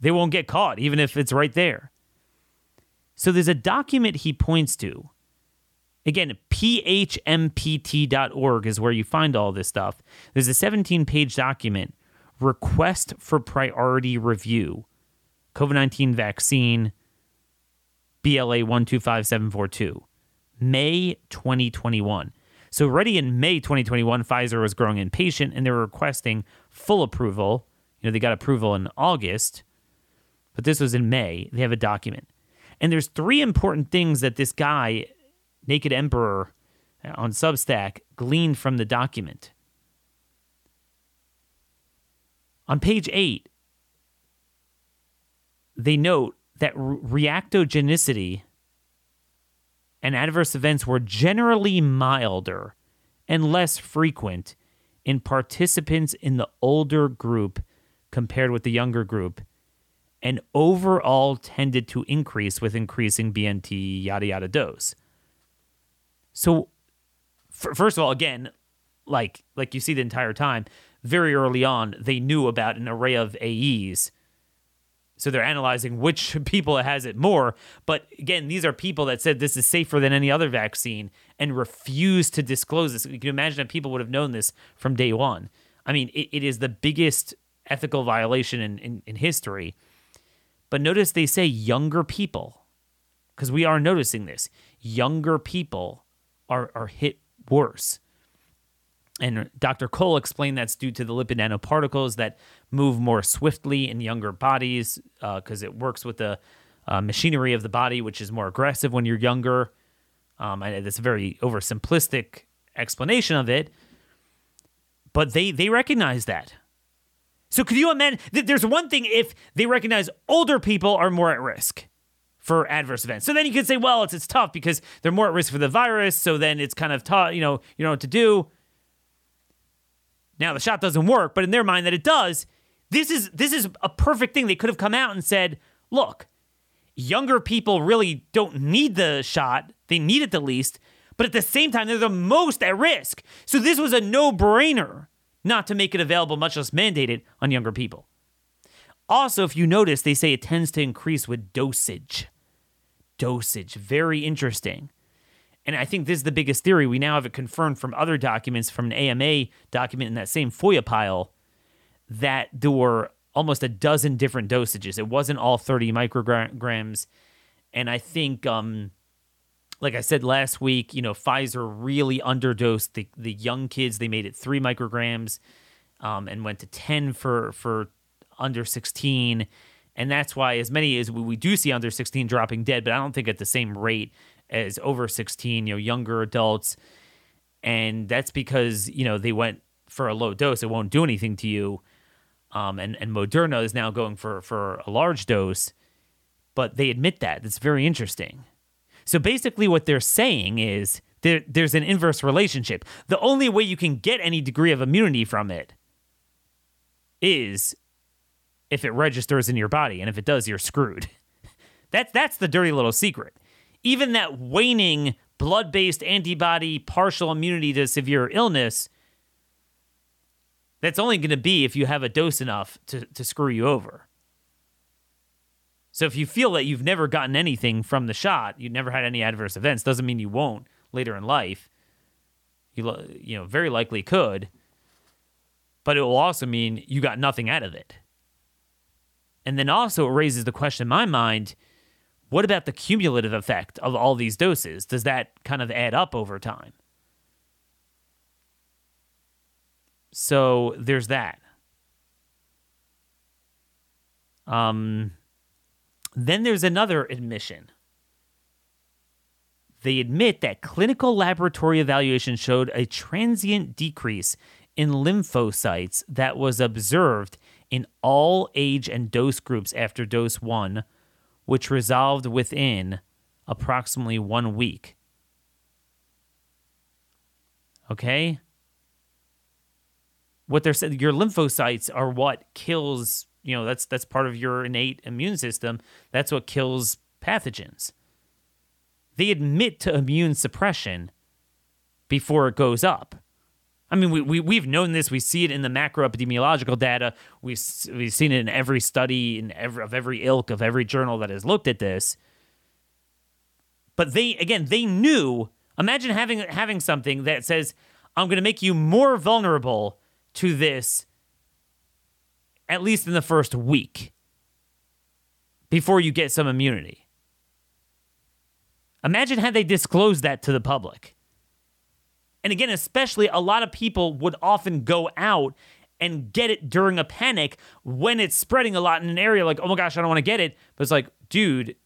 they won't get caught, even if it's right there. So there's a document he points to. Again, phmpt.org is where you find all this stuff. There's a 17 page document, Request for Priority Review, COVID 19 vaccine, BLA 125742. May 2021. So, already in May 2021, Pfizer was growing impatient and they were requesting full approval. You know, they got approval in August, but this was in May. They have a document. And there's three important things that this guy, Naked Emperor uh, on Substack, gleaned from the document. On page eight, they note that reactogenicity and adverse events were generally milder and less frequent in participants in the older group compared with the younger group, and overall tended to increase with increasing BNT yada yada dose. So, f- first of all, again, like like you see the entire time, very early on, they knew about an array of AEs so they're analyzing which people has it more. But again, these are people that said this is safer than any other vaccine and refuse to disclose this. You can imagine that people would have known this from day one. I mean, it, it is the biggest ethical violation in, in, in history. But notice they say younger people, because we are noticing this. Younger people are, are hit worse. And Dr. Cole explained that's due to the lipid nanoparticles that move more swiftly in younger bodies because uh, it works with the uh, machinery of the body, which is more aggressive when you're younger. Um, and it's a very oversimplistic explanation of it. but they they recognize that. So could you imagine? There's one thing if they recognize older people are more at risk for adverse events. So then you could say, well, it's it's tough because they're more at risk for the virus. So then it's kind of tough. You know, you know what to do. Now the shot doesn't work, but in their mind that it does. This is this is a perfect thing. They could have come out and said, look, younger people really don't need the shot. They need it the least, but at the same time, they're the most at risk. So this was a no-brainer not to make it available, much less mandated on younger people. Also, if you notice, they say it tends to increase with dosage. Dosage, very interesting. And I think this is the biggest theory. We now have it confirmed from other documents, from an AMA document in that same FOIA pile, that there were almost a dozen different dosages. It wasn't all 30 micrograms. And I think, um, like I said last week, you know, Pfizer really underdosed the, the young kids. They made it three micrograms um, and went to 10 for, for under 16. And that's why, as many as we, we do see under 16 dropping dead, but I don't think at the same rate as over 16, you know, younger adults. And that's because, you know, they went for a low dose. It won't do anything to you um, and and Moderna is now going for for a large dose, but they admit that. It's very interesting. So basically, what they're saying is there, there's an inverse relationship. The only way you can get any degree of immunity from it is if it registers in your body, and if it does, you're screwed. that's that's the dirty little secret. Even that waning blood-based antibody partial immunity to severe illness that's only going to be if you have a dose enough to, to screw you over. So if you feel that you've never gotten anything from the shot, you've never had any adverse events, doesn't mean you won't later in life. You you know very likely could, but it will also mean you got nothing out of it. And then also it raises the question in my mind, what about the cumulative effect of all these doses? Does that kind of add up over time? So there's that. Um, then there's another admission. They admit that clinical laboratory evaluation showed a transient decrease in lymphocytes that was observed in all age and dose groups after dose one, which resolved within approximately one week. Okay? What they're saying your lymphocytes are what kills you know that's that's part of your innate immune system. That's what kills pathogens. They admit to immune suppression before it goes up. I mean we, we, we've known this. We see it in the macro epidemiological data we've, we've seen it in every study in every, of every ilk of every journal that has looked at this. But they again they knew. Imagine having having something that says i'm going to make you more vulnerable to this at least in the first week before you get some immunity. Imagine had they disclosed that to the public. And again, especially a lot of people would often go out and get it during a panic when it's spreading a lot in an area like, oh my gosh, I don't want to get it. But it's like, dude,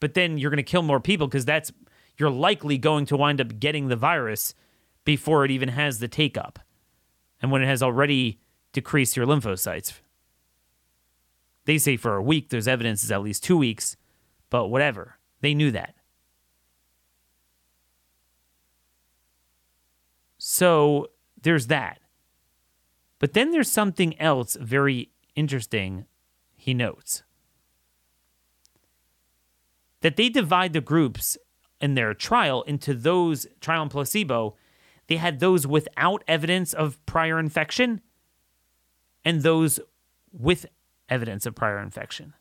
but then you're going to kill more people because that's, you're likely going to wind up getting the virus before it even has the take up and when it has already decreased your lymphocytes. They say for a week, there's evidence is at least two weeks, but whatever. They knew that. So there's that. But then there's something else very interesting, he notes. That they divide the groups in their trial into those trial and placebo they had those without evidence of prior infection and those with evidence of prior infection.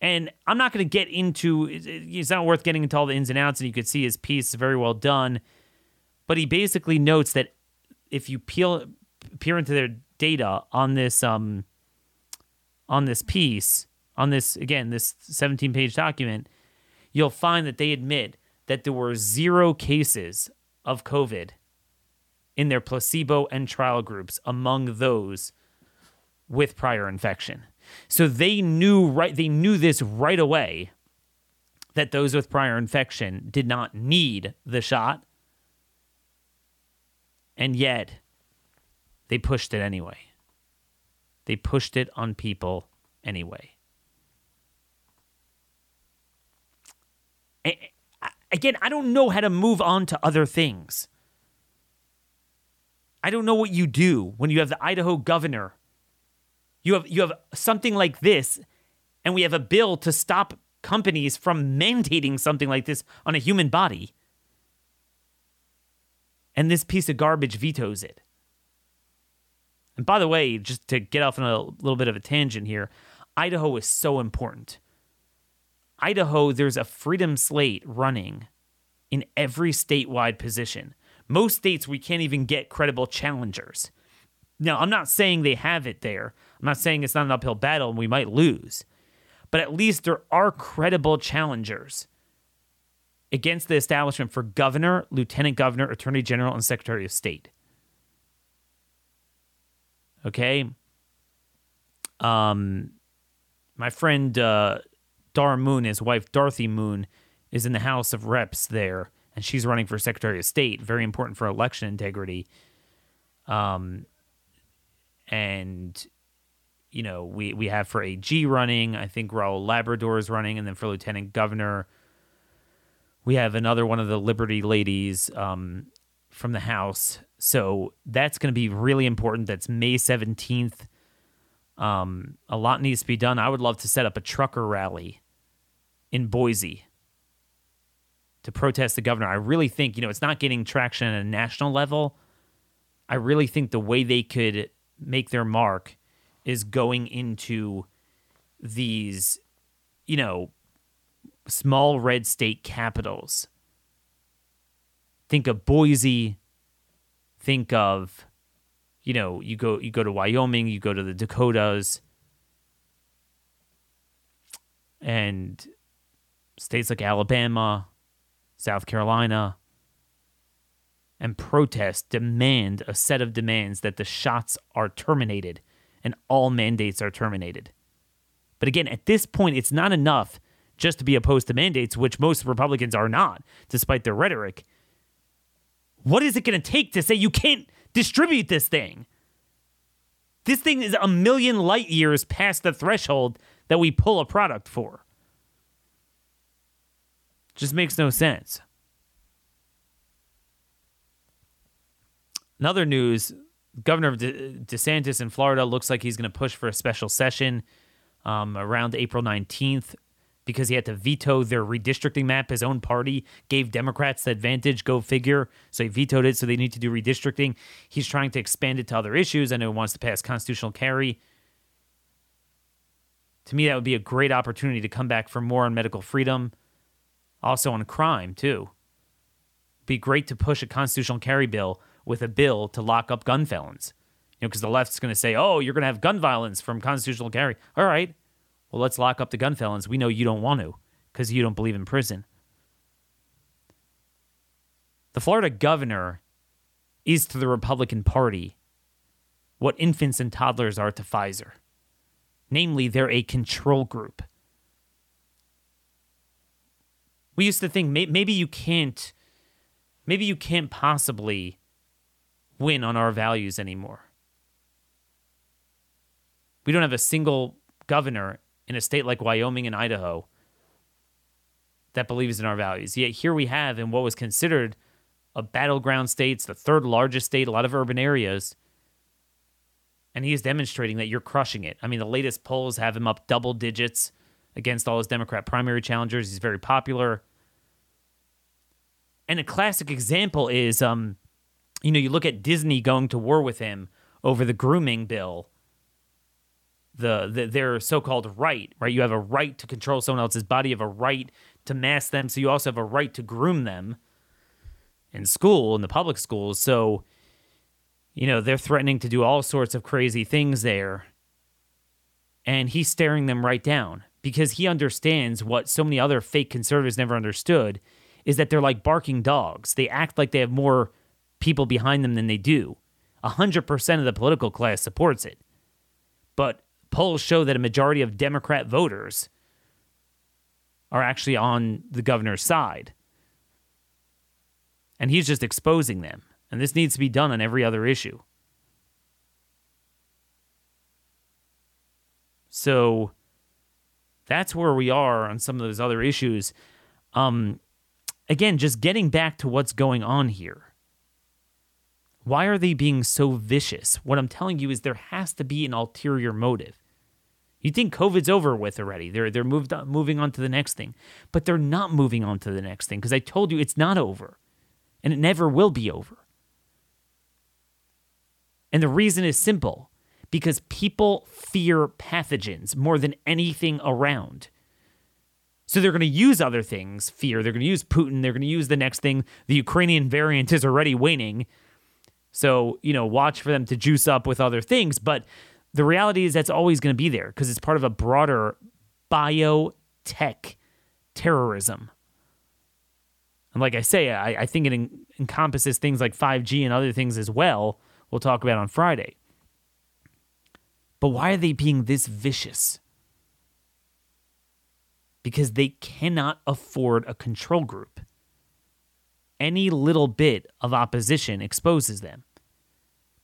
And I'm not going to get into it's not worth getting into all the ins and outs, and you could see his piece is very well done. But he basically notes that if you peel peer into their data on this um on this piece, on this again, this 17 page document, you'll find that they admit that there were zero cases of COVID in their placebo and trial groups among those with prior infection. So they knew right they knew this right away that those with prior infection did not need the shot. And yet, they pushed it anyway. They pushed it on people anyway. Again, I don't know how to move on to other things. I don't know what you do when you have the Idaho governor. You have you have something like this and we have a bill to stop companies from mandating something like this on a human body. And this piece of garbage vetoes it. And by the way, just to get off on a little bit of a tangent here, Idaho is so important. Idaho, there's a freedom slate running in every statewide position. Most states, we can't even get credible challengers. Now, I'm not saying they have it there. I'm not saying it's not an uphill battle and we might lose, but at least there are credible challengers against the establishment for governor, lieutenant governor, attorney general, and secretary of state. Okay. Um, my friend uh, Dar Moon, his wife Dorothy Moon, is in the House of Reps there, and she's running for Secretary of State. Very important for election integrity. Um, and you know, we we have for AG running. I think Raul Labrador is running, and then for Lieutenant Governor, we have another one of the Liberty ladies um, from the House. So that's going to be really important. That's May seventeenth. Um, a lot needs to be done. I would love to set up a trucker rally in Boise to protest the governor. I really think, you know, it's not getting traction at a national level. I really think the way they could make their mark is going into these, you know, small red state capitals. Think of Boise. Think of, you know, you go you go to Wyoming, you go to the Dakotas, and states like Alabama, South Carolina, and protest demand a set of demands that the shots are terminated and all mandates are terminated. But again, at this point, it's not enough just to be opposed to mandates, which most Republicans are not, despite their rhetoric. What is it going to take to say you can't distribute this thing? This thing is a million light years past the threshold that we pull a product for. Just makes no sense. In other news, Governor De- DeSantis in Florida looks like he's going to push for a special session um, around April 19th because he had to veto their redistricting map. His own party gave Democrats the advantage, go figure. So he vetoed it, so they need to do redistricting. He's trying to expand it to other issues. I know he wants to pass constitutional carry. To me, that would be a great opportunity to come back for more on medical freedom, also on crime, too. Be great to push a constitutional carry bill with a bill to lock up gun felons. You know, because the left's going to say, "Oh, you're going to have gun violence from constitutional carry." All right, well, let's lock up the gun felons. We know you don't want to because you don't believe in prison. The Florida governor is to the Republican Party what infants and toddlers are to Pfizer. Namely, they're a control group. We used to think maybe you can't, maybe you can't possibly win on our values anymore. We don't have a single governor in a state like Wyoming and Idaho that believes in our values. Yet here we have in what was considered a battleground states, the third largest state, a lot of urban areas. And he is demonstrating that you're crushing it. I mean, the latest polls have him up double digits against all his Democrat primary challengers. He's very popular. And a classic example is um, you know, you look at Disney going to war with him over the grooming bill, the, the their so-called right, right? You have a right to control someone else's body, you have a right to mask them, so you also have a right to groom them in school, in the public schools. So, you know, they're threatening to do all sorts of crazy things there. And he's staring them right down because he understands what so many other fake conservatives never understood is that they're like barking dogs. They act like they have more people behind them than they do. 100% of the political class supports it. But polls show that a majority of Democrat voters are actually on the governor's side. And he's just exposing them. And this needs to be done on every other issue. So that's where we are on some of those other issues. Um, again, just getting back to what's going on here. Why are they being so vicious? What I'm telling you is there has to be an ulterior motive. You think COVID's over with already. They're they're moved on, moving on to the next thing. But they're not moving on to the next thing because I told you it's not over. And it never will be over. And the reason is simple because people fear pathogens more than anything around. So they're going to use other things, fear. They're going to use Putin. They're going to use the next thing. The Ukrainian variant is already waning. So, you know, watch for them to juice up with other things. But the reality is that's always going to be there because it's part of a broader biotech terrorism. And like I say, I, I think it en- encompasses things like 5G and other things as well. We'll talk about on Friday. But why are they being this vicious? Because they cannot afford a control group. Any little bit of opposition exposes them.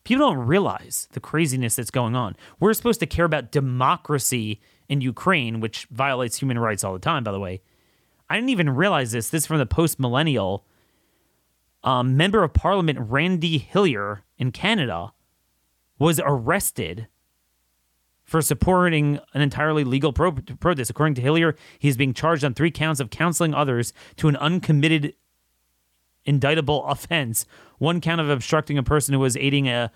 People don't realize the craziness that's going on. We're supposed to care about democracy in Ukraine, which violates human rights all the time, by the way. I didn't even realize this. This is from the post millennial. Um, member of Parliament Randy Hillier in Canada was arrested for supporting an entirely legal pro- protest. According to Hillier, he's being charged on three counts of counseling others to an uncommitted indictable offense. One count of obstructing a person who was aiding a,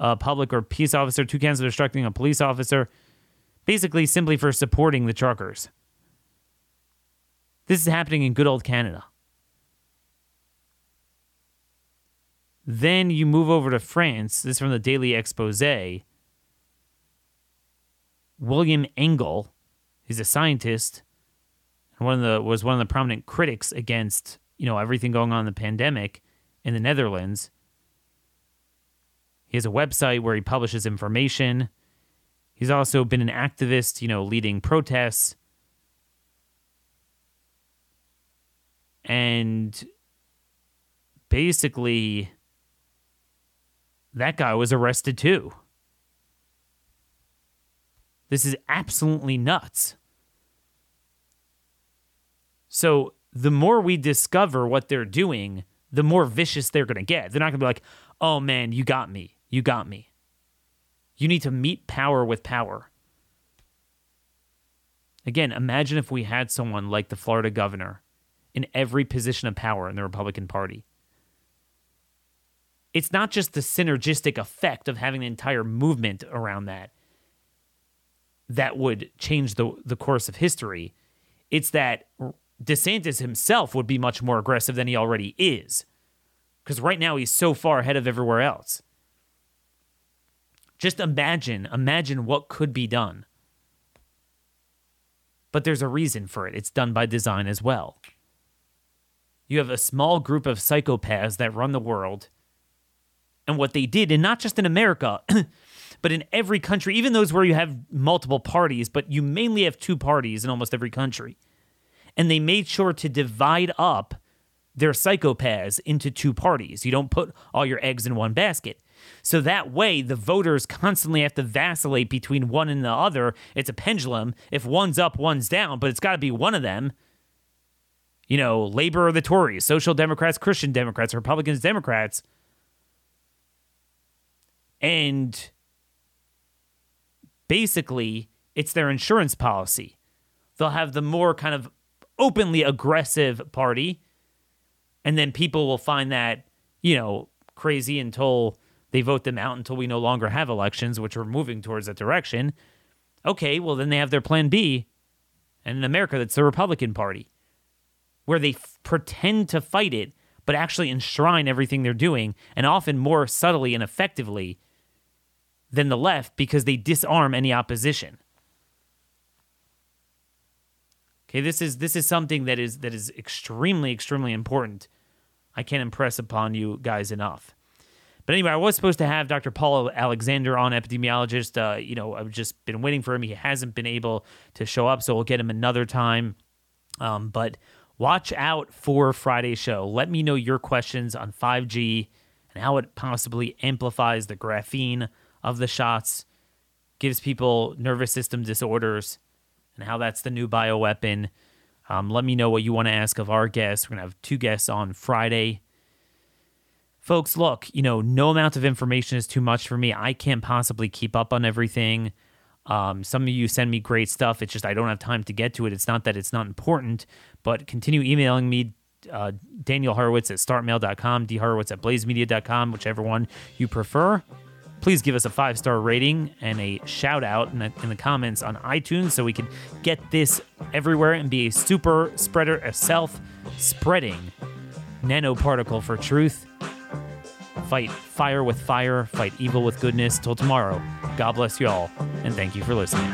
a public or peace officer, two counts of obstructing a police officer, basically simply for supporting the truckers. This is happening in good old Canada. Then you move over to France. This is from the Daily Expose. William Engel, he's a scientist, and one of the was one of the prominent critics against you know everything going on in the pandemic in the Netherlands. He has a website where he publishes information. He's also been an activist, you know, leading protests. And basically, that guy was arrested too. This is absolutely nuts. So, the more we discover what they're doing, the more vicious they're going to get. They're not going to be like, oh man, you got me. You got me. You need to meet power with power. Again, imagine if we had someone like the Florida governor in every position of power in the Republican Party. It's not just the synergistic effect of having the entire movement around that that would change the, the course of history. It's that DeSantis himself would be much more aggressive than he already is. Because right now he's so far ahead of everywhere else. Just imagine, imagine what could be done. But there's a reason for it. It's done by design as well. You have a small group of psychopaths that run the world. And what they did, and not just in America, but in every country, even those where you have multiple parties, but you mainly have two parties in almost every country. And they made sure to divide up their psychopaths into two parties. You don't put all your eggs in one basket. So that way, the voters constantly have to vacillate between one and the other. It's a pendulum. If one's up, one's down, but it's got to be one of them you know, Labor or the Tories, Social Democrats, Christian Democrats, Republicans, Democrats. And basically, it's their insurance policy. They'll have the more kind of openly aggressive party, and then people will find that, you know, crazy until they vote them out until we no longer have elections, which we're moving towards that direction. Okay, well, then they have their plan B. And in America, that's the Republican Party where they f- pretend to fight it, but actually enshrine everything they're doing, and often more subtly and effectively than the left because they disarm any opposition. Okay, this is this is something that is that is extremely extremely important. I can't impress upon you guys enough. But anyway, I was supposed to have Dr. Paul Alexander on, epidemiologist. Uh, you know, I've just been waiting for him. He hasn't been able to show up, so we'll get him another time. Um, but watch out for Friday's show. Let me know your questions on 5G and how it possibly amplifies the graphene of the shots, gives people nervous system disorders, and how that's the new bioweapon. Um, let me know what you want to ask of our guests. We're going to have two guests on Friday. Folks, look, you know, no amount of information is too much for me. I can't possibly keep up on everything. Um, some of you send me great stuff. It's just I don't have time to get to it. It's not that it's not important, but continue emailing me, uh, Daniel Horowitz at startmail.com, dhorowitz at blazemedia.com, whichever one you prefer. Please give us a five star rating and a shout out in the, in the comments on iTunes so we can get this everywhere and be a super spreader, a self spreading nanoparticle for truth. Fight fire with fire, fight evil with goodness. Till tomorrow, God bless you all, and thank you for listening.